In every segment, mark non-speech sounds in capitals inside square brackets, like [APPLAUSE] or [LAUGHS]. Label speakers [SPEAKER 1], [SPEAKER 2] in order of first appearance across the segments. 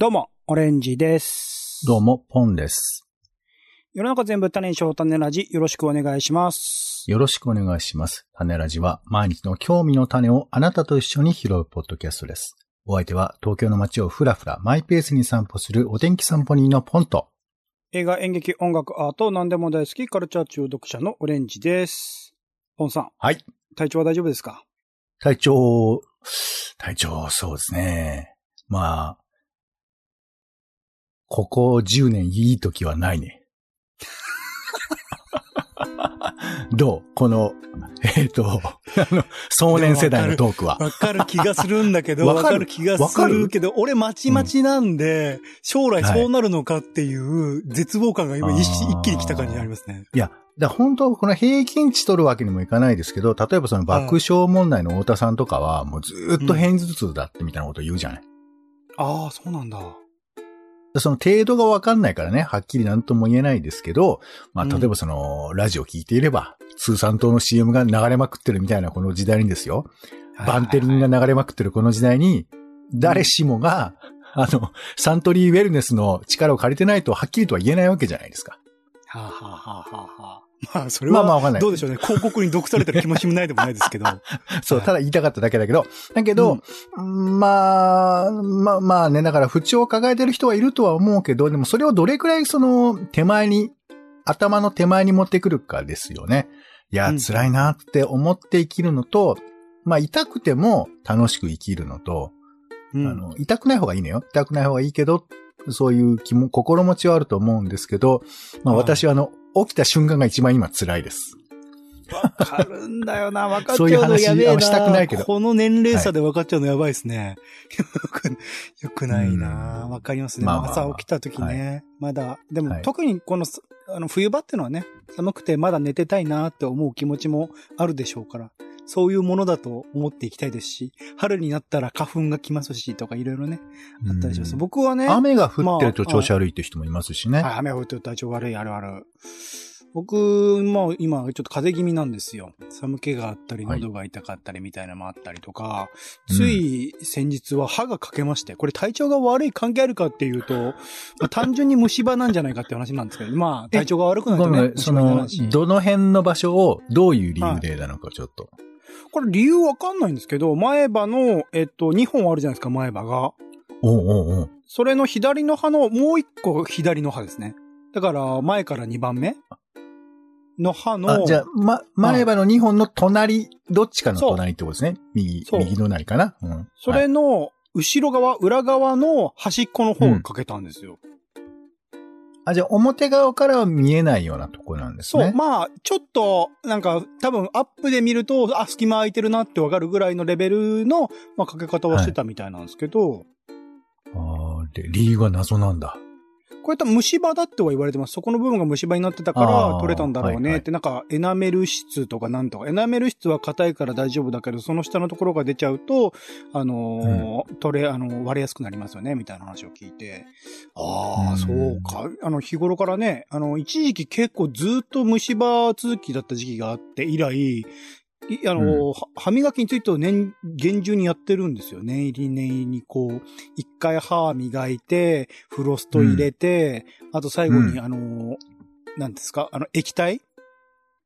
[SPEAKER 1] どうも、オレンジです。
[SPEAKER 2] どうも、ポンです。
[SPEAKER 1] 世の中全部種にしよう種ラジ、よろしくお願いします。
[SPEAKER 2] よろしくお願いします。種ラジは毎日の興味の種をあなたと一緒に拾うポッドキャストです。お相手は東京の街をふらふらマイペースに散歩するお天気散歩人のポンと。
[SPEAKER 1] 映画、演劇、音楽、アート、何でも大好き、カルチャー中毒者のオレンジです。ポンさん、
[SPEAKER 2] はい。
[SPEAKER 1] 体調は大丈夫ですか？
[SPEAKER 2] 体調、体調、そうですね。まあ、ここ10年いい時はないね。[LAUGHS] どう？この、えっ、と、あの、壮年世代のトークは。
[SPEAKER 1] わかる気がするんだけど、[LAUGHS] わ
[SPEAKER 2] わかる
[SPEAKER 1] 気がするけど、俺まちまちなんで、将来そうなるのかっていう絶望感が今一気に来た感じにありますね。
[SPEAKER 2] いや、だ本当この平均値取るわけにもいかないですけど、例えばその爆笑問題の太田さんとかは、もうずーっと偏頭痛だってみたいなこと言うじゃない。
[SPEAKER 1] ああ、そうなんだ。
[SPEAKER 2] その程度がわかんないからね、はっきりなんとも言えないですけど、まあ、
[SPEAKER 1] うん
[SPEAKER 2] 例えばその、ラジオ聞いていれば、通産党の CM が流れまくってるみたいなこの時代にですよ。バンテリンが流れまくってるこの時代に、誰しもが、あの、サントリーウェルネスの力を借りてないとはっきりとは言えないわけじゃないですか。
[SPEAKER 1] はあ、はあはあはあはあ、まあ、それは、
[SPEAKER 2] まあまあわかんない
[SPEAKER 1] どうでしょうね。広告に毒されてる気持ちもないでもないですけど。[LAUGHS]
[SPEAKER 2] そう、
[SPEAKER 1] はい
[SPEAKER 2] ただ言いたかっただけだけど、だけど、まあ、まあ、まあね、だから不調を抱えてる人はいるとは思うけど、でもそれをどれくらいその手前に、頭の手前に持ってくるかですよね。いや、
[SPEAKER 1] うん
[SPEAKER 2] 辛いなって思って生きるのと、まあ痛くても楽しく生きるのと、
[SPEAKER 1] うん
[SPEAKER 2] あの、痛くない方がいいのよ。痛くない方がいいけど、そういう気も、心持ちはあると思うんですけど、まあ
[SPEAKER 1] はい
[SPEAKER 2] 私はあの、起きた瞬間が一番今辛いです。
[SPEAKER 1] わかるんだよな、分かっちゃ
[SPEAKER 2] そういう
[SPEAKER 1] うのやべえな。
[SPEAKER 2] 話はしたくないけど
[SPEAKER 1] この年齢差で分かっちゃうのやばいですね。よく、よくないな。
[SPEAKER 2] うん
[SPEAKER 1] わかりますね。
[SPEAKER 2] まあまあまあ
[SPEAKER 1] 朝起きた時ね。まだ、でも、
[SPEAKER 2] はい
[SPEAKER 1] 特にこの、あの、冬場ってのはね、寒くてまだ寝てたいなって思う気持ちもあるでしょうから。そういうものだと思っていきたいですし、春になったら花粉が来ますし、とかいろいろね、あったりします。
[SPEAKER 2] うん
[SPEAKER 1] 僕はね、
[SPEAKER 2] 雨が降ってると調子悪いって人もいますしね。
[SPEAKER 1] はい、雨が降ってると体調悪い、あるある。僕、まあ今ちょっと風邪気味なんですよ。寒気があったり、
[SPEAKER 2] はい
[SPEAKER 1] 喉が痛かったりみたいなのもあったりとか、
[SPEAKER 2] うん
[SPEAKER 1] つい先日は歯が欠けまして、これ体調が悪い関係あるかっていうと、まあ、単純に虫歯なんじゃないかって話なんですけど、まあ体調が悪くなるとね
[SPEAKER 2] その。どの辺の場所をどういう理由でなのかちょっと。
[SPEAKER 1] これ理由わかんないんですけど、前歯の、えっと、2本あるじゃないですか、前歯が。
[SPEAKER 2] おうおうおう
[SPEAKER 1] それの左の歯のもう1個左の歯ですね。だから、前から2番目の歯の、
[SPEAKER 2] あ、じゃあ、ま、前歯の2本の隣、どっちかの隣ってことですね。右、右のなりかな？うん。
[SPEAKER 1] そ
[SPEAKER 2] はい
[SPEAKER 1] れの、後ろ側、裏側の端っこの方が欠けたんですよ。
[SPEAKER 2] あ、じゃあ表側からは見えないようなとこなんです
[SPEAKER 1] そう、
[SPEAKER 2] ね。
[SPEAKER 1] まあ、ちょっと、なんか、多分アップで見ると、あ、隙間空いてるなってわかるぐらいのレベルの、まあ、かけ方はしてたみたいなんですけど、
[SPEAKER 2] あーで理由は謎なんだ。
[SPEAKER 1] これ多分虫歯だっては言われてます。そこの部分が虫歯になってたか
[SPEAKER 2] あ
[SPEAKER 1] ら
[SPEAKER 2] ー
[SPEAKER 1] 取れたんだろう
[SPEAKER 2] はいはい
[SPEAKER 1] ねって、なんかエナメル質とかなんとか、エナメル質は硬いから大丈夫だけど、その下のところが出ちゃうと、あのー取れ、あの、割れやすくなりますよね、みたいな話を聞いて。ああ、
[SPEAKER 2] うん
[SPEAKER 1] そうか。あの、日頃からね、あの、一時期結構ずっと虫歯続きだった時期があって以来、いあの、は歯磨きについては年、厳重にやってるんですよ。念入り念入りにこう、一回歯磨いて、フロスト入れて、あと最後に、
[SPEAKER 2] うん
[SPEAKER 1] あの、なんですか、あの、液体？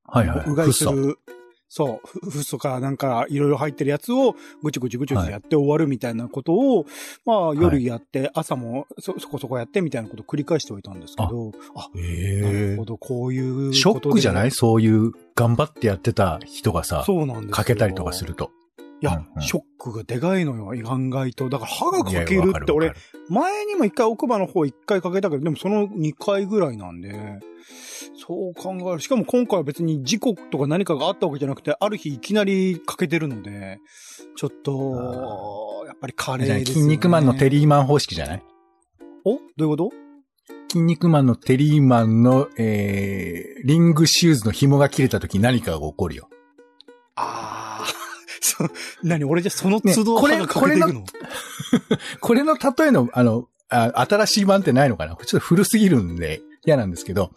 [SPEAKER 2] はいはい。
[SPEAKER 1] うがいする。そう、フフッ素かなんかいろいろ入ってるやつをぐちぐちぐちぐちやって終わるみたいなことを、まあ夜やって、朝もそそこそこやってみたいなことを繰り返しておいたんですけど、あ、な
[SPEAKER 2] へえ
[SPEAKER 1] るほ。ど、こういう。
[SPEAKER 2] ショックじゃない？そういう頑張ってやってた人がさ、
[SPEAKER 1] そうなんですよ
[SPEAKER 2] かけたりとかすると。
[SPEAKER 1] いや、
[SPEAKER 2] うんうん
[SPEAKER 1] ショックがでかいのよ、意外と。だから歯が
[SPEAKER 2] いや
[SPEAKER 1] かけるって俺前にも一回奥歯の方一回かけたけど、でもその二回ぐらいなんで、そう考える。しかも今回は別に事故とか何かがあったわけじゃなくて、ある日いきなりかけてるので、ちょっと、やっぱりカレーですよね。
[SPEAKER 2] 筋肉マンのテリーマン方式じゃない？
[SPEAKER 1] お？どういうこと？
[SPEAKER 2] 筋肉マンのテリーマンの、えー、リングシューズの紐が切れた時何かが起こるよ。
[SPEAKER 1] ああ、そう、何俺じゃその
[SPEAKER 2] ね
[SPEAKER 1] 都度
[SPEAKER 2] これ
[SPEAKER 1] 歯がていくの、[LAUGHS]
[SPEAKER 2] これの例えの、あの、あ新しい版ってないのかな？ちょっと古すぎるんで嫌なんですけど。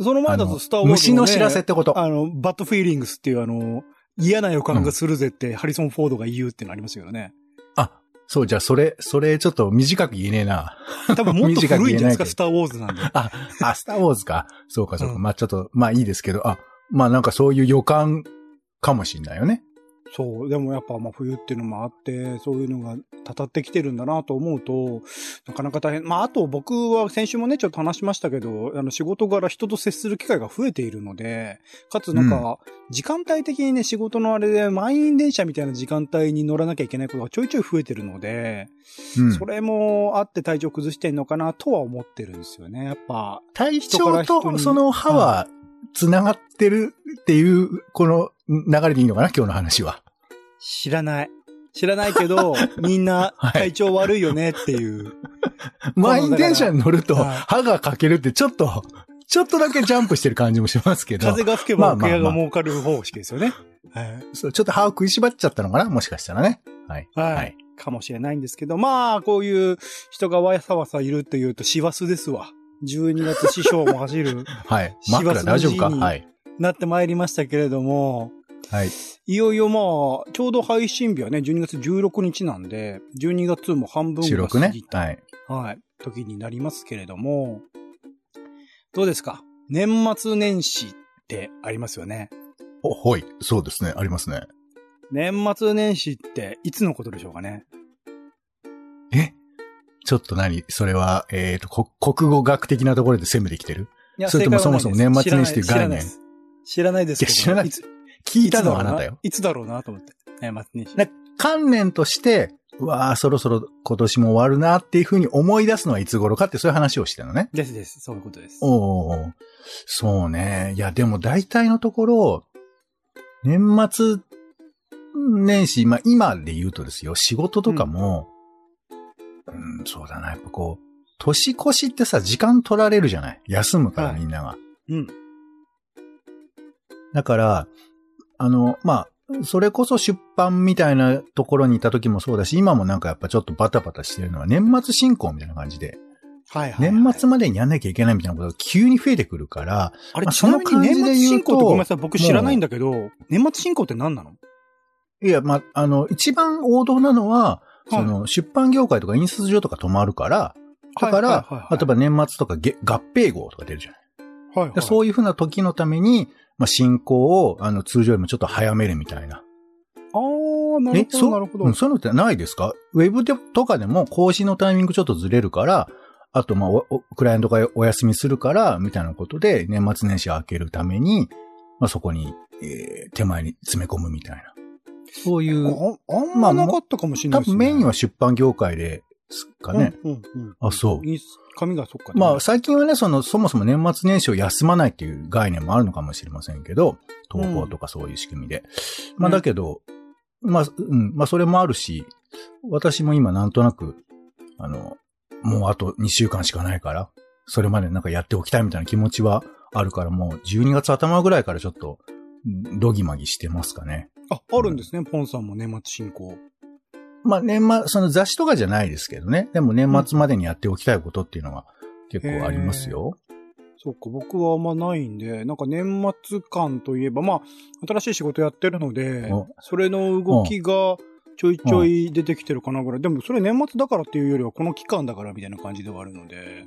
[SPEAKER 1] その前だ
[SPEAKER 2] あの
[SPEAKER 1] とスターウォーズの、ね、
[SPEAKER 2] 虫の知らせってこと。
[SPEAKER 1] あの、バッドフィーリングスっていうあの、嫌な予感がするぜって、ハリソン・フォードが言うってのありますよね。
[SPEAKER 2] そう、じゃあそれ、それちょっと短く言えねえな。
[SPEAKER 1] 多分もっと古いんじゃないですか、スターウォーズなんで。
[SPEAKER 2] あ、あ、スターウォーズか。そうか、そうか。
[SPEAKER 1] うん
[SPEAKER 2] まあちょっと、まあいいですけど、あ、まあなんかそういう予感かもしんないよね。
[SPEAKER 1] そう。でもやっぱまあ冬っていうのもあって、そういうのがたたってきてるんだなと思うと、なかなか大変。まああと僕は先週もね、ちょっと話しましたけど、あの仕事柄人と接する機会が増えているので、かつなんか、時間帯的にね、仕事のあれで満員電車みたいな時間帯に乗らなきゃいけないことがちょいちょい増えてるので、
[SPEAKER 2] うん。
[SPEAKER 1] それもあって体調崩してんのかなとは思ってるんですよね。やっぱ、
[SPEAKER 2] 体調とその歯は繋がってるっていう、この流れでいいのかな今日の話は。
[SPEAKER 1] 知らない。知らないけど、[LAUGHS] みんな
[SPEAKER 2] はい
[SPEAKER 1] 体調悪いよねっていう。[LAUGHS]
[SPEAKER 2] 満員電車に乗ると
[SPEAKER 1] はい
[SPEAKER 2] 歯が欠けるってちょっと、ちょっとだけジャンプしてる感じもしますけど。
[SPEAKER 1] 風が吹けば
[SPEAKER 2] まあまあまあ
[SPEAKER 1] 奥屋が儲かる方式ですよね。はい。
[SPEAKER 2] そうちょっと歯を食いしばっちゃったのかなもしかしたらね。はい。
[SPEAKER 1] はい。
[SPEAKER 2] はい
[SPEAKER 1] かもしれないんですけど、まあ、こういう人がわさわさいるっていうと、師走ですわ。12月師匠も走る、[LAUGHS]
[SPEAKER 2] はい。枕大丈夫か？はい。
[SPEAKER 1] なってまいりましたけれども、
[SPEAKER 2] はい。
[SPEAKER 1] いよいよまあ、ちょうど配信日はね、12月16日なんで、12月も半分
[SPEAKER 2] 収録ね
[SPEAKER 1] が過ぎ。た、
[SPEAKER 2] はい。
[SPEAKER 1] はい、時になりますけれども、どうですか？年末年始ってありますよね。
[SPEAKER 2] お、ほい。そうですね。ありますね。
[SPEAKER 1] 年末年始っていつのことでしょうかね？
[SPEAKER 2] え？ちょっと何？それは、えっ、と、こ国語学的なところで攻めてきてる？
[SPEAKER 1] いや
[SPEAKER 2] それともそもそも年末年始という概念？
[SPEAKER 1] 知らないです。知らないですけど。
[SPEAKER 2] 知らない
[SPEAKER 1] いつ
[SPEAKER 2] 聞いたのはあなたよ。
[SPEAKER 1] いつだろうなと思って。年末年始。
[SPEAKER 2] な観念として、うわあ、そろそろ今年も終わるなっていうふうに思い出すのはいつ頃かってそういう話をしてるのね。
[SPEAKER 1] ですです。そういうことです。
[SPEAKER 2] おうおそうね。いや、でも大体のところ、年末年始、まあ今で言うとですよ、仕事とかも、うん、そうだな、やっぱこう、年越しってさ、時間取られるじゃない休むから
[SPEAKER 1] はい
[SPEAKER 2] みんなが。
[SPEAKER 1] うん。
[SPEAKER 2] だから、あの、まあ、それこそ出版みたいなところにいた時もそうだし、今もなんかやっぱちょっとバタバタしてるのは年末進行みたいな感じで、
[SPEAKER 1] はいはい、はい。
[SPEAKER 2] 年末までにやんなきゃいけないみたいなことが急に増えてくるから、
[SPEAKER 1] あれ、
[SPEAKER 2] その感じで
[SPEAKER 1] 年末進行ってごめんなさい。僕知らないんだけど、年末進行って何なの？
[SPEAKER 2] いや、まあ、あの、一番王道なのは、
[SPEAKER 1] はい
[SPEAKER 2] その、出版業界とか印刷所とか止まるから、だから、
[SPEAKER 1] はいはいはいはい
[SPEAKER 2] 例えば年末とかげ合併号とか出るじゃない。
[SPEAKER 1] はい、はい。
[SPEAKER 2] でそういうふうな時のために、まあ、進行を、あの、通常よりもちょっと早めるみたいな。
[SPEAKER 1] あー、なるほど、なるほど。
[SPEAKER 2] うんそういうのってないですか？ウェブでとかでも更新のタイミングちょっとずれるから、あと、まあクライアントがお休みするから、みたいなことで、年末年始を開けるために、まあ、そこに、えー手前に詰め込むみたいな。そういう、
[SPEAKER 1] ああんまなかったかもしれないですね。
[SPEAKER 2] 多分メインは出版業界ですかね。
[SPEAKER 1] うんうんうん。
[SPEAKER 2] あそう
[SPEAKER 1] いいっす。紙がそっか。
[SPEAKER 2] まあ、最近はね、その、そもそも年末年始を休まないっていう概念もあるのかもしれませんけど、投稿とかそういう仕組みで。まあ、
[SPEAKER 1] ね
[SPEAKER 2] だけど、まあ、うん、まあ、それもあるし、私も今なんとなく、あの、もうあと2週間しかないから、それまでなんかやっておきたいみたいな気持ちはあるから、もう12月頭ぐらいからちょっと、うんドギマギしてますかね。
[SPEAKER 1] あ、あるんですね。ポンさんも年末進行。
[SPEAKER 2] まあ、年末、その雑誌とかじゃないですけどね。でも年末までにやっておきたいことっていうのは結構ありますよ。
[SPEAKER 1] そうか、僕はあんまないんで、なんか年末感といえば、まあ、新しい仕事やってるので
[SPEAKER 2] お、
[SPEAKER 1] それの動きがちょいちょい出てきてるかなぐらい。でもそれ年末だからっていうよりはこの期間だからみたいな感じではあるので、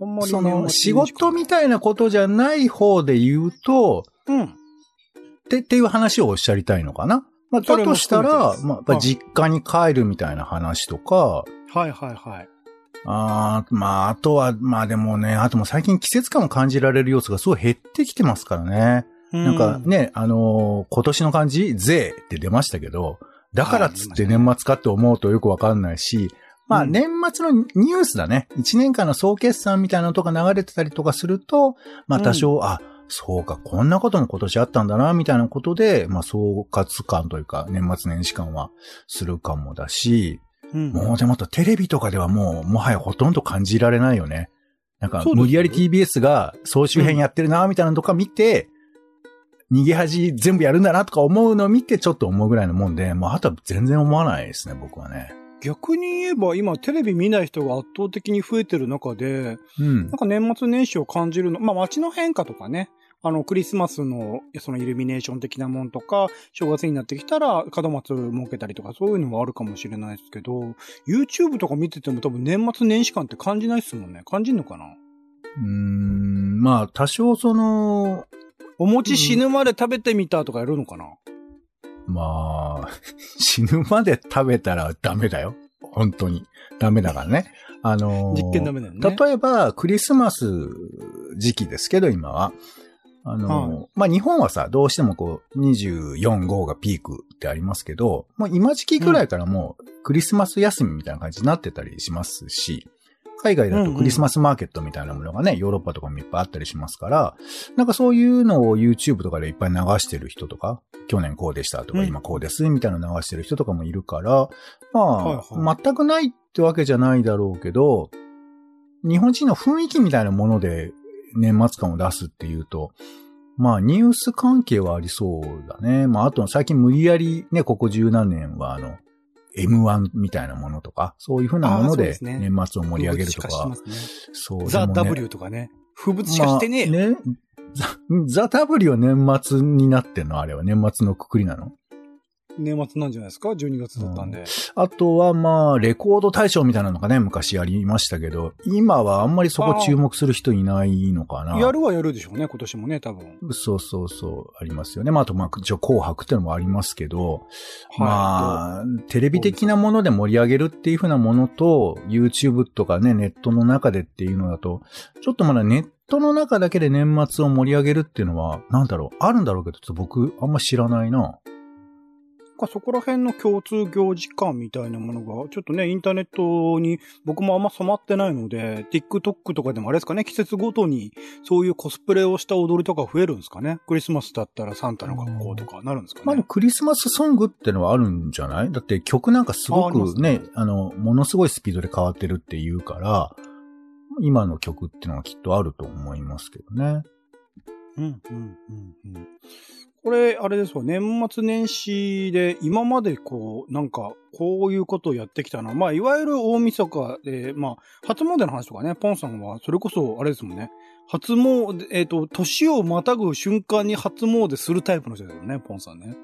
[SPEAKER 1] あんまり
[SPEAKER 2] その、仕事みたいなことじゃない方で言うと、
[SPEAKER 1] うん。
[SPEAKER 2] って、っていう話をおっしゃりたいのかなまあ、だとしたらまあ、やっぱり実家に帰るみたいな話とか、
[SPEAKER 1] はいはいはい。
[SPEAKER 2] あーまあ、あとは、まあでもね、あともう最近季節感を感じられる要素がすごい減ってきてますからね。なんかね、あのー今年の漢字、税って出ましたけど、だからっつって年末かって思うとよくわかんないし、まあ
[SPEAKER 1] うん。
[SPEAKER 2] 年末のニュースだね。一年間の総決算みたいなのとか流れてたりとかすると、まあ多少、あ、そうか、こんなことも今年あったんだな、みたいなことで、まあ総括感というか、年末年始感はするかもだし、
[SPEAKER 1] うん、
[SPEAKER 2] もうでもあとテレビとかではもう、もはやほとんど感じられないよね。なんか、無理やり TBS が総集編やってるな、みたいなのとか見て、逃げ恥全部やるんだなとか思うのを見てちょっと思うぐらいのもんで、もうあとは全然思わないですね、僕はね。
[SPEAKER 1] 逆に言えば今テレビ見ない人が圧倒的に増えてる中で、
[SPEAKER 2] うん
[SPEAKER 1] なん。か年末年始を感じるの、まあ街の変化とかね、あの、クリスマスの、そのイルミネーション的なもんとか、正月になってきたら、門松設けたりとか、そういうのもあるかもしれないですけど、YouTube とか見てても多分年末年始感って感じないっすもんね。感じんのかな？
[SPEAKER 2] うーん、まあ、多少その、
[SPEAKER 1] お餅死ぬまで食べてみたとかやるのかな、
[SPEAKER 2] まあ、死ぬまで食べたらダメだよ。本当に。ダメだからね。あのー
[SPEAKER 1] 実験ダメだよね。
[SPEAKER 2] 例えば、クリスマス時期ですけど、今は。あのー
[SPEAKER 1] は
[SPEAKER 2] まあ、日本はさ、どうしてもこう、24号がピークってありますけど、もう今時期ぐらいからもう、クリスマス休みみたいな感じになってたりしますし、海外だとクリスマスマーケットみたいなものがね、ヨーロッパとかもいっぱいあったりしますから、なんかそういうのを YouTube とかでいっぱい流してる人とか、去年こうでしたとか、
[SPEAKER 1] うん。
[SPEAKER 2] 今こうですみたいなの流してる人とかもいるから、まあ、
[SPEAKER 1] はいは
[SPEAKER 2] 全くないってわけじゃないだろうけど、日本人の雰囲気みたいなもので年末感を出すっていうと、まあニュース関係はありそうだね。まああと最近無理やりね、ここ十何年はあの、M1 みたいなものとか、そういうふうなもの
[SPEAKER 1] で
[SPEAKER 2] 年末を盛り上げるとか。そう。ね
[SPEAKER 1] W とかね。風物詩化してねえよ。
[SPEAKER 2] まあね。ザ・ザ・ W は年末になってんの？あれは年末のくくりなの？
[SPEAKER 1] 年末なんじゃないですか ?12 月だったんで。
[SPEAKER 2] あとはまあ、レコード大賞みたいなのがね、昔ありましたけど、今はあんまりそこ注目する人いないのかな。
[SPEAKER 1] やるはやるでしょうね、今年もね、多分。
[SPEAKER 2] そうそうそう、ありますよね。まあ、あと、まあ、一応紅白ってのもありますけど、
[SPEAKER 1] はい
[SPEAKER 2] まあ、テレビ的なもので盛り上げるっていうふうなものと、YouTube とかね、ネットの中でっていうのだと、ちょっとまだネットの中だけで年末を盛り上げるっていうのは、なんだろう、あるんだろうけど、ちょっと僕、あんま知らないな。
[SPEAKER 1] かそこら辺の共通行事感みたいなものが、ちょっとね、インターネットに僕もあんま染まってないので、TikTok とかでもあれですかね、季節ごとにそういうコスプレをした踊りとか増えるんですかね。クリスマスだったらサンタの格好とかなるんですかね。
[SPEAKER 2] まあ、でもクリスマスソングってのはあるんじゃない？だって曲なんかすごくね
[SPEAKER 1] ね、
[SPEAKER 2] あの、ものすごいスピードで変わってるっていうから、今の曲ってのはきっとあると思いますけどね。
[SPEAKER 1] うん、うん、うん、うん。これ、あれですわ、年末年始で今までこう、なんか、こういうことをやってきたのは、まあ、いわゆる大晦日で、まあ、初詣の話とかね、ポンさんは、それこそ、あれですもんね。初詣、えっ、と、年をまたぐ瞬間に初詣するタイプの人ですよね、ポンさんね。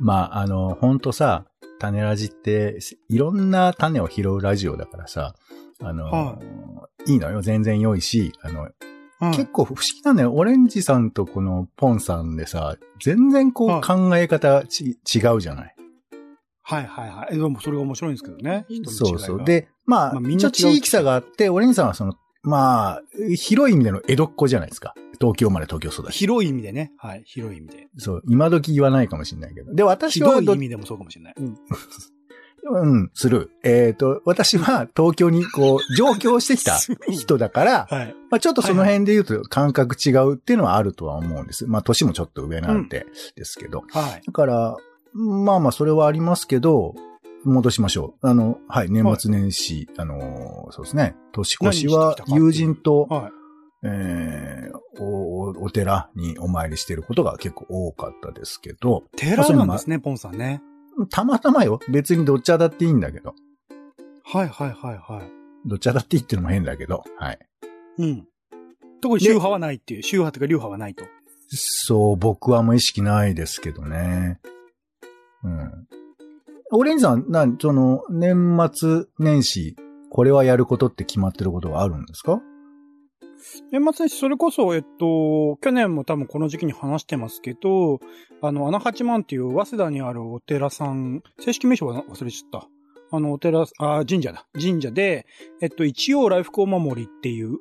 [SPEAKER 2] まあ、あの、ほんとさ、種ラジって、いろんな種を拾うラジオだからさ、あの、、
[SPEAKER 1] はい
[SPEAKER 2] いのよ、全然良いし、あの、
[SPEAKER 1] はい
[SPEAKER 2] 結構不思議なんだよ。オレンジさんとこのポンさんでさ、全然こう
[SPEAKER 1] はい
[SPEAKER 2] 考え方ち、違うじゃない？
[SPEAKER 1] はいはいはい。えでもそれが面白いんですけどね。
[SPEAKER 2] そうそう。、で、まあ、
[SPEAKER 1] まあみんな
[SPEAKER 2] 地域差があって、オレンジさんはその、まあ、広い意味での江戸っ子じゃないですか。東京まで東京育ち。
[SPEAKER 1] 広い意味でね。はい、広い意味で。
[SPEAKER 2] そう、今時言わないかもしれないけど。で、私はど
[SPEAKER 1] 広い意味でもそうかもしれない。うん。[LAUGHS]
[SPEAKER 2] うん、する。えっ、と、私は東京にこう、[LAUGHS] 上京してきた人だから、
[SPEAKER 1] はい。
[SPEAKER 2] まあちょっとその辺で言うと感覚違うっていうのはあるとは思うんです。まあ年もちょっと上なんでですけど。
[SPEAKER 1] はい。
[SPEAKER 2] だから、まあまあそれはありますけど、戻しましょう。あの、はい、年末年始、あの、そうですね。年越しは友人と、
[SPEAKER 1] はい。
[SPEAKER 2] えーお、お寺にお参りしていることが結構多かったですけど、
[SPEAKER 1] 寺なんですね、ポンさんね。
[SPEAKER 2] たまたまよ。別にどっちだっていいんだけど。
[SPEAKER 1] はいはいはいはい。
[SPEAKER 2] どっちだっていいっていうのも変だけど、はい。
[SPEAKER 1] うん。特に宗派はないっていう、宗派とか流派はないと。
[SPEAKER 2] そう、僕はもう意識ないですけどね。うん。オレンジさん、なん、その、年末年始、これはやることって決まってることはあるんですか？
[SPEAKER 1] 年末年始、それこそ、えっと、去年も多分この時期に話してますけど、あの、穴八万っていう早稲田にあるお寺さん、正式名称は忘れちゃった。あの、お寺、あ、神社だ。神社で、えっと、一応来福お守りっていう、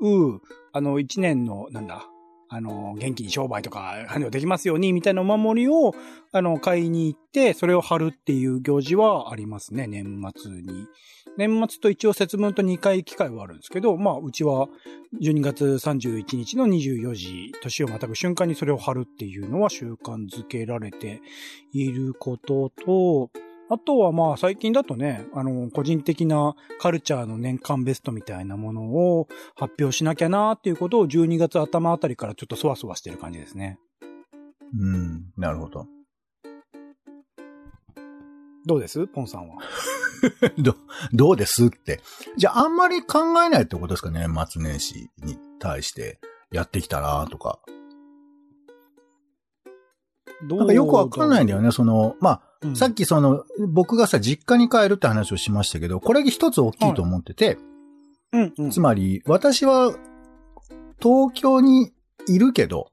[SPEAKER 1] あの、一年の、なんだ、あの、元気に商売とか、あの、できますように、みたいなお守りを、あの、買いに行って、それを貼るっていう行事はありますね、年末に。年末と一応節分と2回機会はあるんですけど、まあ、うちは12月31日の24時、年をまたぐ瞬間にそれを貼るっていうのは習慣づけられていることと、あとはまあ最近だとね、あの、個人的なカルチャーの年間ベストみたいなものを発表しなきゃなっていうことを12月頭あたりからちょっとそわそわしてる感じですね。
[SPEAKER 2] うん、なるほど。
[SPEAKER 1] どうです？ポンさんは？[LAUGHS]
[SPEAKER 2] ど、どうですって。じゃあ、あんまり考えないってことですかね、年末年始に対して。やってきたなとか。
[SPEAKER 1] どう？
[SPEAKER 2] なんかよくわかんないんだよね。その、まあ、
[SPEAKER 1] うん
[SPEAKER 2] さっきその、僕がさ、実家に帰るって話をしましたけど、これ一つ大きいと思ってて、
[SPEAKER 1] うん、うん。
[SPEAKER 2] つまり、私は、東京にいるけど、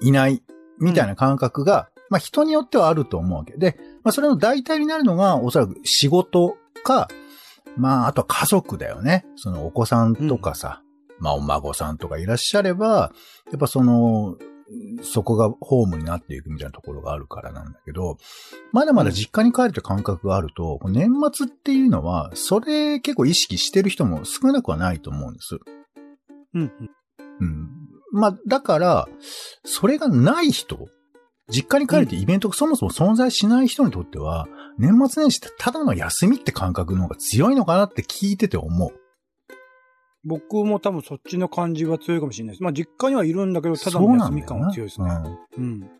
[SPEAKER 2] いない、みたいな感覚が、まあ人によってはあると思うわけで、まあそれの代替になるのが、おそらく仕事か、まああとは家族だよね。そのお子さんとかさ、まあお孫さんとかいらっしゃれば、やっぱその、そこがホームになっていくみたいなところがあるからなんだけど、まだまだ実家に帰るって感覚があると、年末っていうのは、それ結構意識してる人も少なくはないと思うんです。
[SPEAKER 1] うん、うん。
[SPEAKER 2] うん。まあ、だから、それがない人、実家に帰るってイベントがそもそも存在しない人にとっては、年末年始ってただの休みって感覚の方が強いのかなって聞いてて思う。
[SPEAKER 1] 僕も多分そっちの感じは強いかもしれないです。まあ実家にはいるんだけど、ただの休み感は強いですね。
[SPEAKER 2] うん
[SPEAKER 1] うん。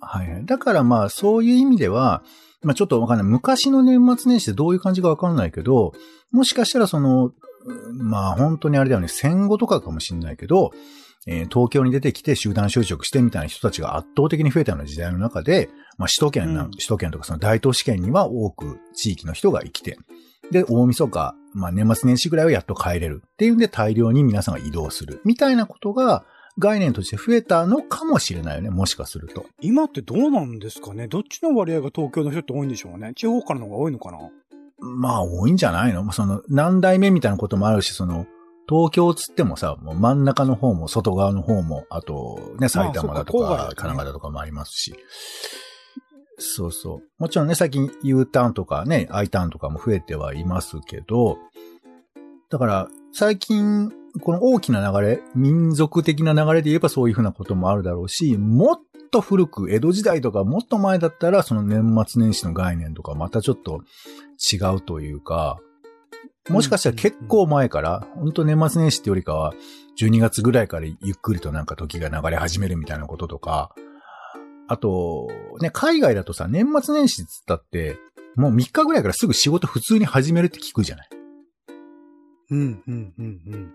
[SPEAKER 2] はいはい。だからまあ、そういう意味では、まあちょっとわかんない。昔の年末年始ってどういう感じかわかんないけど、もしかしたらその、うんまあ本当にあれだよね、戦後とかかもしれないけど、えー東京に出てきて集団就職してみたいな人たちが圧倒的に増えたような時代の中で、まあ首都圏な、
[SPEAKER 1] うん
[SPEAKER 2] 首都圏とかその大都市圏には多く地域の人が生きて、で、大晦日、まあ年末年始ぐらいはやっと帰れるっていうんで大量に皆さんが移動するみたいなことが概念として増えたのかもしれないよね、もしかすると。
[SPEAKER 1] 今ってどうなんですかね？どっちの割合が東京の人って多いんでしょうね？地方からの方が多いのかな？
[SPEAKER 2] まあ多いんじゃないの？その何代目みたいなこともあるし、その東京つってもさ、もう真ん中の方も外側の方も、あとね、埼玉だとか、神奈川だとかもありますし。そうそう。もちろんね、最近 U ターンとかね、I ターンとかも増えてはいますけど、だから最近、この大きな流れ、民族的な流れで言えばそういうふうなこともあるだろうし、もっと古く、江戸時代とかもっと前だったら、その年末年始の概念とかまたちょっと違うというか、もしかしたら結構前から、本当年末年始ってよりかは、12月ぐらいからゆっくりとなんか時が流れ始めるみたいなこととか、あと、ね、海外だとさ、年末年始っつったって、もう3日ぐらいからすぐ仕事普通に始めるって聞くじゃない。
[SPEAKER 1] うん、うん、うん、うん。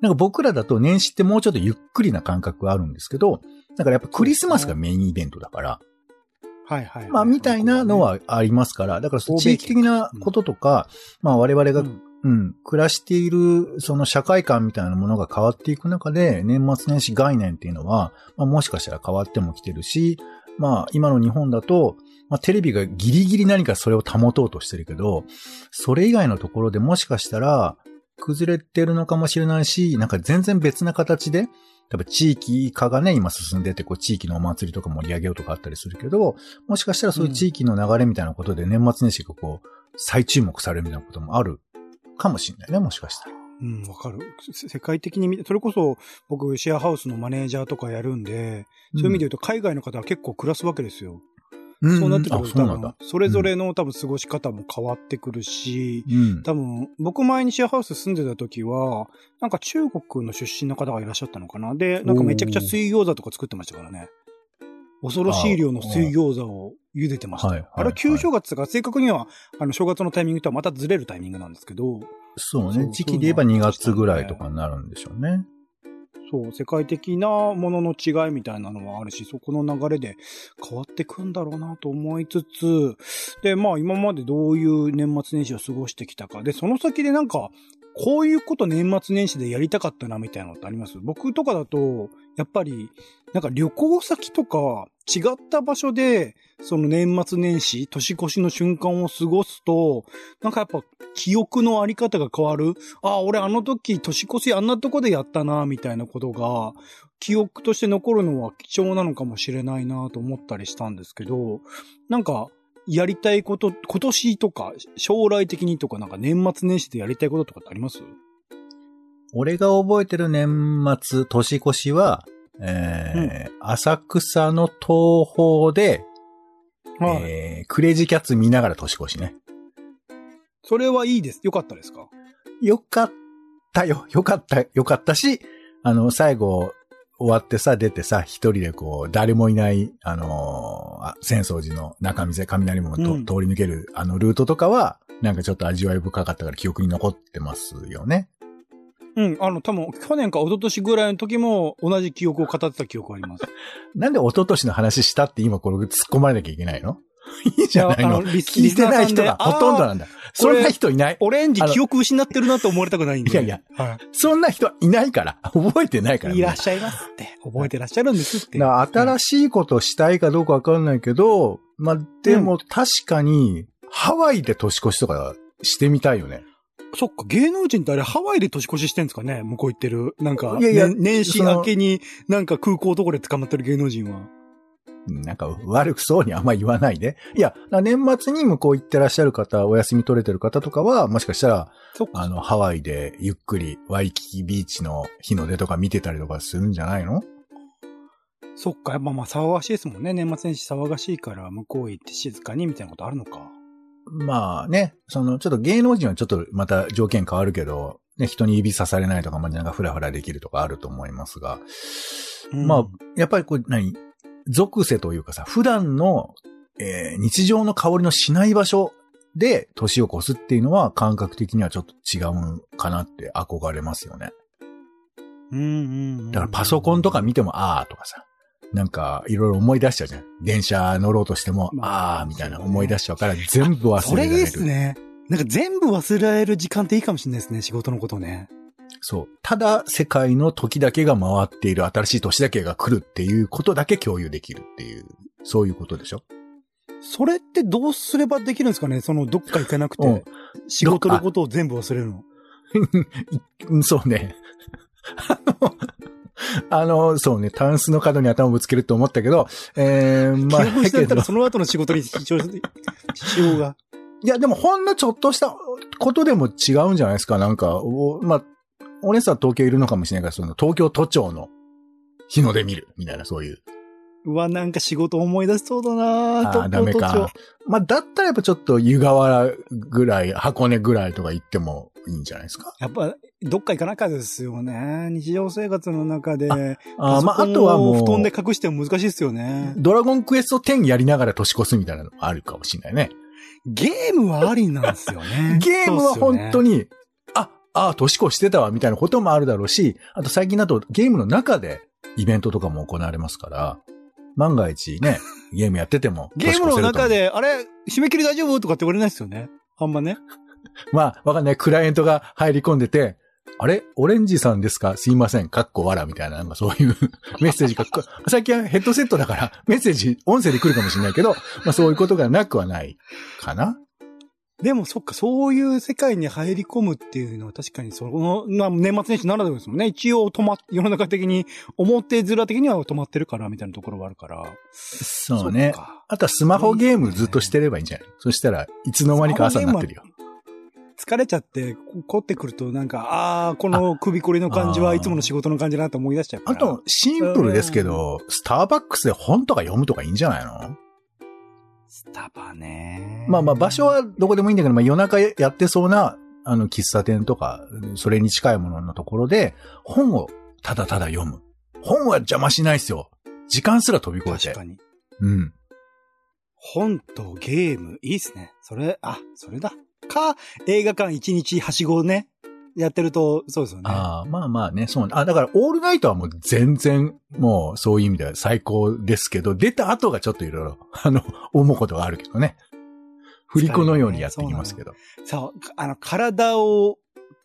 [SPEAKER 2] なんか僕らだと年始ってもうちょっとゆっくりな感覚があるんですけど、だからやっぱクリスマスがメインイベントだから、
[SPEAKER 1] はい、はい。
[SPEAKER 2] まあみたいなのはありますから、だから地域的なこととか、まあ我々が
[SPEAKER 1] うん、
[SPEAKER 2] 暮らしている、その社会観みたいなものが変わっていく中で、年末年始概念っていうのは、まあ、もしかしたら変わってもきてるし、まあ、今の日本だと、まあ、テレビがギリギリ何かそれを保とうとしてるけど、それ以外のところでもしかしたら、崩れてるのかもしれないし、なんか全然別な形で、多分地域化がね、今進んでて、こう地域のお祭りとか盛り上げようとかあったりするけど、もしかしたらそういう地域の流れみたいなことで年末年始がこう、再注目されるみたいなこともあるかもしれないね、もしかしたら。
[SPEAKER 1] うん、わかる。せ世界的に見て、それこそ僕シェアハウスのマネージャーとかやるんで、そういう意味で言うと海外の方は結構暮らすわけですよ。
[SPEAKER 2] うん
[SPEAKER 1] そうなってくると多分、。それぞれの多分過ごし方も変わってくるし、
[SPEAKER 2] うん。
[SPEAKER 1] 多分、僕前にシェアハウス住んでた時は、なんか中国の出身の方がいらっしゃったのかなで、なんかめちゃくちゃ水餃子とか作ってましたからね。恐ろしい量の水餃子を茹でてましたよ。
[SPEAKER 2] はいはい
[SPEAKER 1] あれは旧正月が正確には、あの、正月のタイミングとはまたずれるタイミングなんですけど、
[SPEAKER 2] そうね。時期で言えば2月ぐらいとかになるんでしょうね。
[SPEAKER 1] そう、世界的なものの違いみたいなのはあるし、そこの流れで変わってくんだろうなと思いつつ、で、まあ今までどういう年末年始を過ごしてきたか。で、その先でなんか、こういうこと年末年始でやりたかったなみたいなのってあります？僕とかだと、やっぱり、なんか旅行先とか違った場所で、その年末年始、年越しの瞬間を過ごすと、なんかやっぱ記憶のあり方が変わる。ああ、俺あの時年越しあんなとこでやったな、みたいなことが、記憶として残るのは貴重なのかもしれないなと思ったりしたんですけど、なんか、やりたいこと、今年とか、将来的にとか、なんか年末年始でやりたいこととかってあります？
[SPEAKER 2] 俺が覚えてる年末、年越しは、えー浅草の東方で、
[SPEAKER 1] はい。
[SPEAKER 2] えークレイジーキャッツ見ながら年越しね。
[SPEAKER 1] それはいいです。よかったですか？
[SPEAKER 2] よかったよ。よかった、よかったし、あの、最後、終わってさ、出てさ、一人でこう、誰もいない、あのーあ浅草寺の中見世、雷門と、
[SPEAKER 1] うん
[SPEAKER 2] 通り抜ける、あの、ルートとかは、なんかちょっと味わい深かったから記憶に残ってますよね。
[SPEAKER 1] うん、あの、多分、去年か一昨年ぐらいの時も同じ記憶を語ってた記憶あります。[LAUGHS]
[SPEAKER 2] なんで一昨年の話したって今これ突っ込まれなきゃいけないの？[LAUGHS] いいじゃないの聞いてない人がほとんどなんだ。そんな人いない。
[SPEAKER 1] オレンジ記憶失ってるなと思われたくないんで。
[SPEAKER 2] いやいや、
[SPEAKER 1] は
[SPEAKER 2] そんな人いないから。[LAUGHS] 覚えてないから。
[SPEAKER 1] い。いらっしゃいますって。覚えてらっしゃるんですって。
[SPEAKER 2] 新しいことしたいかどうかわかんないけど、まあ、でも確かに、ハワイで年越しとかしてみたいよね。
[SPEAKER 1] そっか、芸能人ってあれハワイで年越ししてんですかね？向こう行ってる。なんか、
[SPEAKER 2] いやいや
[SPEAKER 1] ね年始明けになんか空港とこで捕まってる芸能人は。
[SPEAKER 2] なんか悪くそうにあんま言わないで。いや、年末に向こう行ってらっしゃる方、お休み取れてる方とかは、もしかしたら、
[SPEAKER 1] そっか。
[SPEAKER 2] あの、ハワイでゆっくりワイキキビーチの日の出とか見てたりとかするんじゃないの？
[SPEAKER 1] そっか、やっぱまあ騒がしいですもんね。年末年始騒がしいから向こう行って静かにみたいなことあるのか。
[SPEAKER 2] まあね、その、ちょっと芸能人はちょっとまた条件変わるけど、ね、人に指さされないとか、まあ、なんかフラフラできるとかあると思いますが、
[SPEAKER 1] うん
[SPEAKER 2] まあ、やっぱりこう、何属性というかさ、普段の、えー日常の香りのしない場所で年を越すっていうのは感覚的にはちょっと違うかなって憧れますよね。
[SPEAKER 1] うんうんうん。
[SPEAKER 2] だからパソコンとか見ても、あーとかさ、なんかいろいろ思い出しちゃうじゃん。電車乗ろうとしても、
[SPEAKER 1] まあ
[SPEAKER 2] あーみたいな思い出しちゃうから全部忘れられる。
[SPEAKER 1] それいいですね。なんか全部忘れられる時間っていいかもしれないですね、仕事のことね。
[SPEAKER 2] そう。ただ、世界の時だけが回っている、新しい年だけが来るっていうことだけ共有できるっていう、そういうことでしょ？
[SPEAKER 1] それってどうすればできるんですかね？そのどっか行かなく
[SPEAKER 2] うん
[SPEAKER 1] て、仕事のことを全部忘れるの。[LAUGHS]
[SPEAKER 2] うんそうね。あの、[LAUGHS] あの、そうね、タンスの角に頭ぶつけると思ったけど、えー、まあ、だけど
[SPEAKER 1] たらその後の仕事に支障が。[LAUGHS]
[SPEAKER 2] いや、でもほんのちょっとしたことでも違うんじゃないですかなんか、おまあ、お姉さん東京いるのかもしれないから、その東京都庁の日の出見る、みたいなそういう。
[SPEAKER 1] うわ、なんか仕事思い出しそうだな
[SPEAKER 2] ああー、ダメか。まあ、だったらやっぱちょっと湯河原ぐらい、箱根ぐらいとか行ってもいいんじゃないですか？
[SPEAKER 1] やっぱ、どっか行かなきゃですよね。日常生活の中で。
[SPEAKER 2] あーまあ、あとはもう、
[SPEAKER 1] を布団で隠しても難しいですよね。
[SPEAKER 2] ドラゴンクエスト10やりながら年越すみたいなのもあるかもしれないね。
[SPEAKER 1] ゲームはありなんですよね。[LAUGHS]
[SPEAKER 2] ゲームは本当
[SPEAKER 1] に。
[SPEAKER 2] に、あ、あ、年越してたわ、みたいなこともあるだろうし、あと最近だとゲームの中でイベントとかも行われますから、万が一ね、[LAUGHS] ゲームやってても
[SPEAKER 1] ゲームの中で、あれ、締め切り大丈夫とかって言われないですよね？あんまね。[LAUGHS]
[SPEAKER 2] まあ、わかんない。クライアントが入り込んでて、あれ？オレンジさんですか？すいません。かっこわらみたいな、なんかそういう [LAUGHS] メッセージが、最近はヘッドセットだからメッセージ、音声で来るかもしれないけど、まあそういうことがなくはないかな。
[SPEAKER 1] でもそっか、そういう世界に入り込むっていうのは確かにその、まあ、年末年始ならではですもんね。一応止まっ、世の中的に、表面的には止まってるから、みたいなところはあるから。
[SPEAKER 2] そうね
[SPEAKER 1] そっ。か
[SPEAKER 2] あとはスマホゲームずっとしてればいいんじゃない？そしたらいつの間にか朝になってるよ。
[SPEAKER 1] 疲れちゃって、こ凝ってくると、なんか、ああー、この首こりの感じはいつもの仕事の感じだなと思い出しちゃうから。
[SPEAKER 2] あと、シンプルですけど、スターバックスで本とか読むとかいいんじゃないの？
[SPEAKER 1] スタバね。
[SPEAKER 2] まあまあ場所はどこでもいいんだけど、まあ夜中やってそうな、あの、喫茶店とか、それに近いもののところで、本をただただ読む。本は邪魔しないですよ。時間すら飛び越えて。
[SPEAKER 1] 確かに。
[SPEAKER 2] うん。
[SPEAKER 1] 本とゲーム、いいっすね。それ、あ、それだ。か、映画館一日はしごね、やってると、そうですよね。
[SPEAKER 2] ああ、まあまあね、そうね。あ、だから、オールナイトはもう全然、もう、そういう意味では最高ですけど、出た後がちょっといろいろ、[LAUGHS] あの、思うことがあるけどね。振り子のようにやってきますけど。
[SPEAKER 1] そう、あの、体を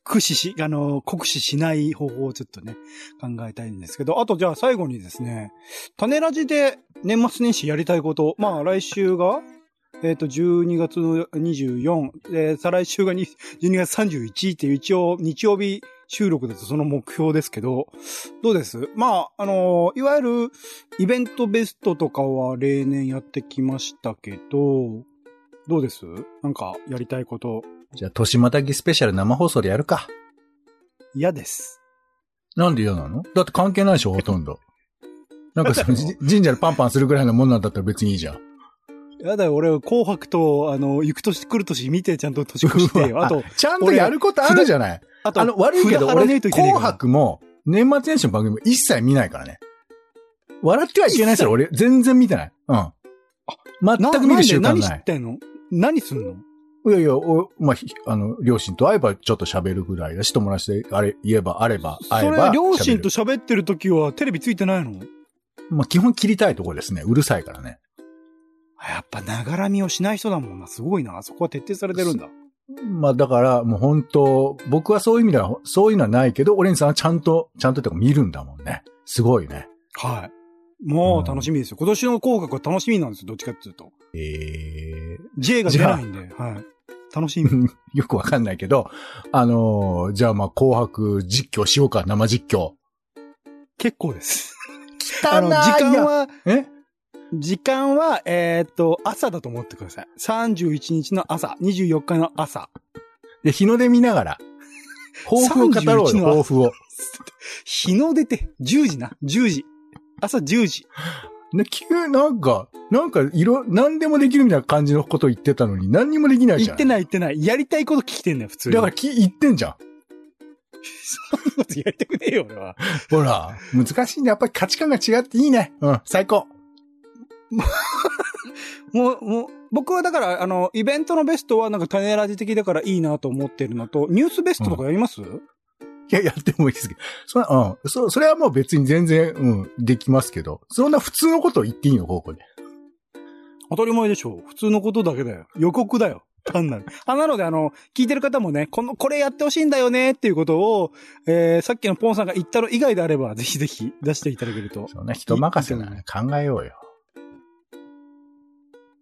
[SPEAKER 1] 駆使し、あの、酷使しない方法をちょっとね、考えたいんですけど、あとじゃあ最後にですね、種ラジで年末年始やりたいこと、まあ来週が、えっ、と、12月の24、で、再来週がに12月31っていう一応日曜日収録だとその目標ですけど、どうです？まあ、あの、いわゆるイベントベストとかは例年やってきましたけど、どうです？なんかやりたいこと
[SPEAKER 2] じゃあ、年またぎスペシャル生放送でやるか。
[SPEAKER 1] 嫌です。
[SPEAKER 2] なんで嫌なの？だって関係ないでしょ、ほとんど。[LAUGHS] なんかその、じ神社でパンパンするぐらいのもんなんだったら別にいいじゃん。
[SPEAKER 1] やだよ、俺、紅白と、あの、行く年来る年見てちゃんと年越してよ。あと、
[SPEAKER 2] ちゃんとやることあるじゃない。
[SPEAKER 1] あと、
[SPEAKER 2] あの、悪いけど、俺、紅白も、年末年始の番組も一切見ないからね。笑ってはいけないですよ、俺、全然見てない。うん。全く見る習慣ない
[SPEAKER 1] な何知っ。てんの？何すんの？
[SPEAKER 2] いやいや、おまあ、ひあの、両親と会えばちょっと喋るぐらいだし、友達であれ、言えば、あれば、会えば。
[SPEAKER 1] それ、両親と
[SPEAKER 2] 喋
[SPEAKER 1] ってる時はテレビついてないの？
[SPEAKER 2] まあ、基本切りたいとこですね。うるさいからね。
[SPEAKER 1] やっぱ、ながらみをしない人だもんな。すごいな。そこは徹底されてるんだ。
[SPEAKER 2] まあ、だから、もう本当僕はそういう意味では、そういうのはないけど、オレンジさんはちゃんと、ちゃんとってか見るんだもんね。すごいね。
[SPEAKER 1] はい。もう楽しみですよ。今年の紅白は楽しみなんですよ。どっちかっていうと。
[SPEAKER 2] ええ
[SPEAKER 1] J が出ないんで。はい。楽しみ。[LAUGHS]
[SPEAKER 2] よくわかんないけど、あのーじゃあまあ、紅白実況しようか、生実況。
[SPEAKER 1] 結構です。
[SPEAKER 2] 汚
[SPEAKER 1] あの、時間は、
[SPEAKER 2] え？
[SPEAKER 1] 時間は、えーっと、朝だと思ってください。31日の朝、24日の朝。
[SPEAKER 2] で、日の出見ながら、抱負を語ろう
[SPEAKER 1] 31
[SPEAKER 2] よ、
[SPEAKER 1] の
[SPEAKER 2] 抱負を。[LAUGHS]
[SPEAKER 1] 日の出て、10時な、10時。朝10時。
[SPEAKER 2] ね、急、なんか、なんか、いろ、何でもできるみたいな感じのこと言ってたのに、何にもできないじゃん。
[SPEAKER 1] 言ってない言ってない。やりたいこと聞きてんだよ、普通に。
[SPEAKER 2] だから、き、言ってんじゃん。[LAUGHS]
[SPEAKER 1] そんなことやりたくねえよ、俺は。
[SPEAKER 2] ほら、難しいね。やっぱり価値観が違っていいね。うん、最高。
[SPEAKER 1] もう、もう、僕はだから、あの、イベントのベストはなんか種ラジ的だからいいなと思ってるのと、ニュースベストとかやります、
[SPEAKER 2] いや、やってもいいですけど。それは、うん。そ、それはもう別に全然、うん、できますけど。そんな普通のことを言っていいの、ここで。
[SPEAKER 1] 当たり前でしょ普通のことだけだよ。予告だよ。単なる。あ、なので、あの、聞いてる方もね、この、これやってほしいんだよねっていうことを、えー、さっきのポンさんが言ったの以外であれば、ぜひぜひ出していただけると。
[SPEAKER 2] そうね、人任せなね、考えようよ。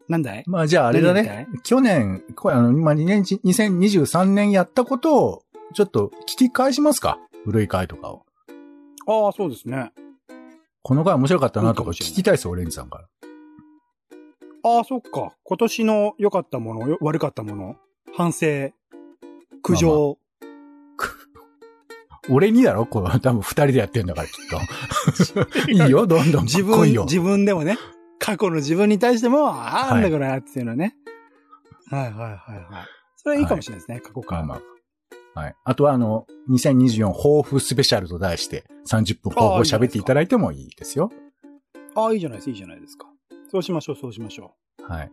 [SPEAKER 1] なんだい？
[SPEAKER 2] まあじゃああれだね。去年、これあの、今2年、2023年やったことを、ちょっと聞き返しますか？古い回とかを。
[SPEAKER 1] ああ、そうですね。
[SPEAKER 2] この回面白かったなとか聞きたいですよ、オレンジさんから。
[SPEAKER 1] ああ、そっか。今年の良かったもの、よ悪かったもの、反省、苦情。[LAUGHS]
[SPEAKER 2] 俺にだろ？この、多分二人でやってんだから、きっと。[LAUGHS] いいよ、どんどん。
[SPEAKER 1] 自分。自分でもね、過去の自分に対しても、ああ、んだこれ、っていうのね。はいはいはいはい。それはいいかもしれないですね、過去から。
[SPEAKER 2] まあまあ。はい。あとは、あの、2024抱負スペシャルと題して、30分抱負を喋っていただいてもいいですよ。
[SPEAKER 1] ああ、いいじゃないですか、いいじゃないですか。そうしましょう、そうしましょ
[SPEAKER 2] はい。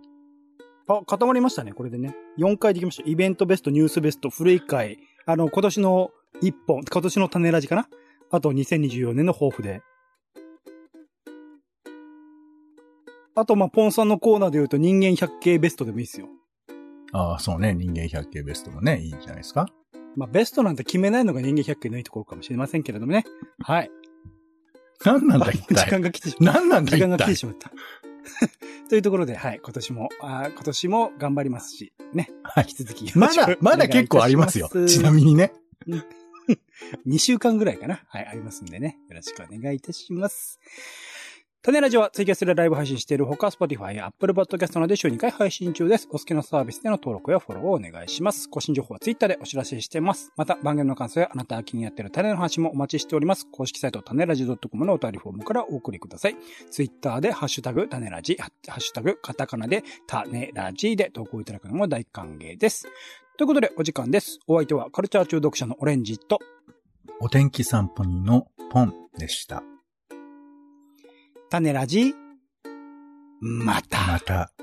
[SPEAKER 1] う。あ、固まりましたね、これでね。4回できました。イベントベスト、ニュースベスト、古い回。あの、今年の1本、今年の種ラジかな？あと2024年の抱負で。あと、まあ、ポンさんのコーナーで言うと人間百景ベストでもいいですよ。
[SPEAKER 2] ああ、そうね。人間百景ベストもね、いいんじゃないですか？
[SPEAKER 1] まあ、ベストなんて決めないのが人間百景のいいところかもしれませんけれどもね。はい。
[SPEAKER 2] 何なんだ、
[SPEAKER 1] あ [LAUGHS]
[SPEAKER 2] 一
[SPEAKER 1] 時間
[SPEAKER 2] 体。
[SPEAKER 1] が来てしまった。
[SPEAKER 2] 何なんだ、
[SPEAKER 1] 時間が。来てしまった。[LAUGHS] というところで、はい、今年も、あー今年も頑張りますし、ね。
[SPEAKER 2] はい
[SPEAKER 1] 引き続き
[SPEAKER 2] まだまだ結構ありますよ。ちなみにね。[LAUGHS]
[SPEAKER 1] 2週間ぐらいかな。はい、ありますんでね。よろしくお願いいたします。種ラジオはツイキャスでライブ配信しているほか、Spotify や Apple Podcast などで週2回配信中です。お好きなサービスでの登録やフォローをお願いします。更新情報は Twitter でお知らせしています。また、番組の感想やあなたが気になっている種の話もお待ちしております。公式サイト種ラジ .com のお便りフォームからお送りください。Twitter でハッシュタグ種ラジ、ハッシュタグカタカナで種ラジで投稿いただくのも大歓迎です。ということで、お時間です。お相手はカルチャー中毒者のオレンジと、
[SPEAKER 2] お天気散歩人のポンでした。
[SPEAKER 1] 種ラジ、また。
[SPEAKER 2] また。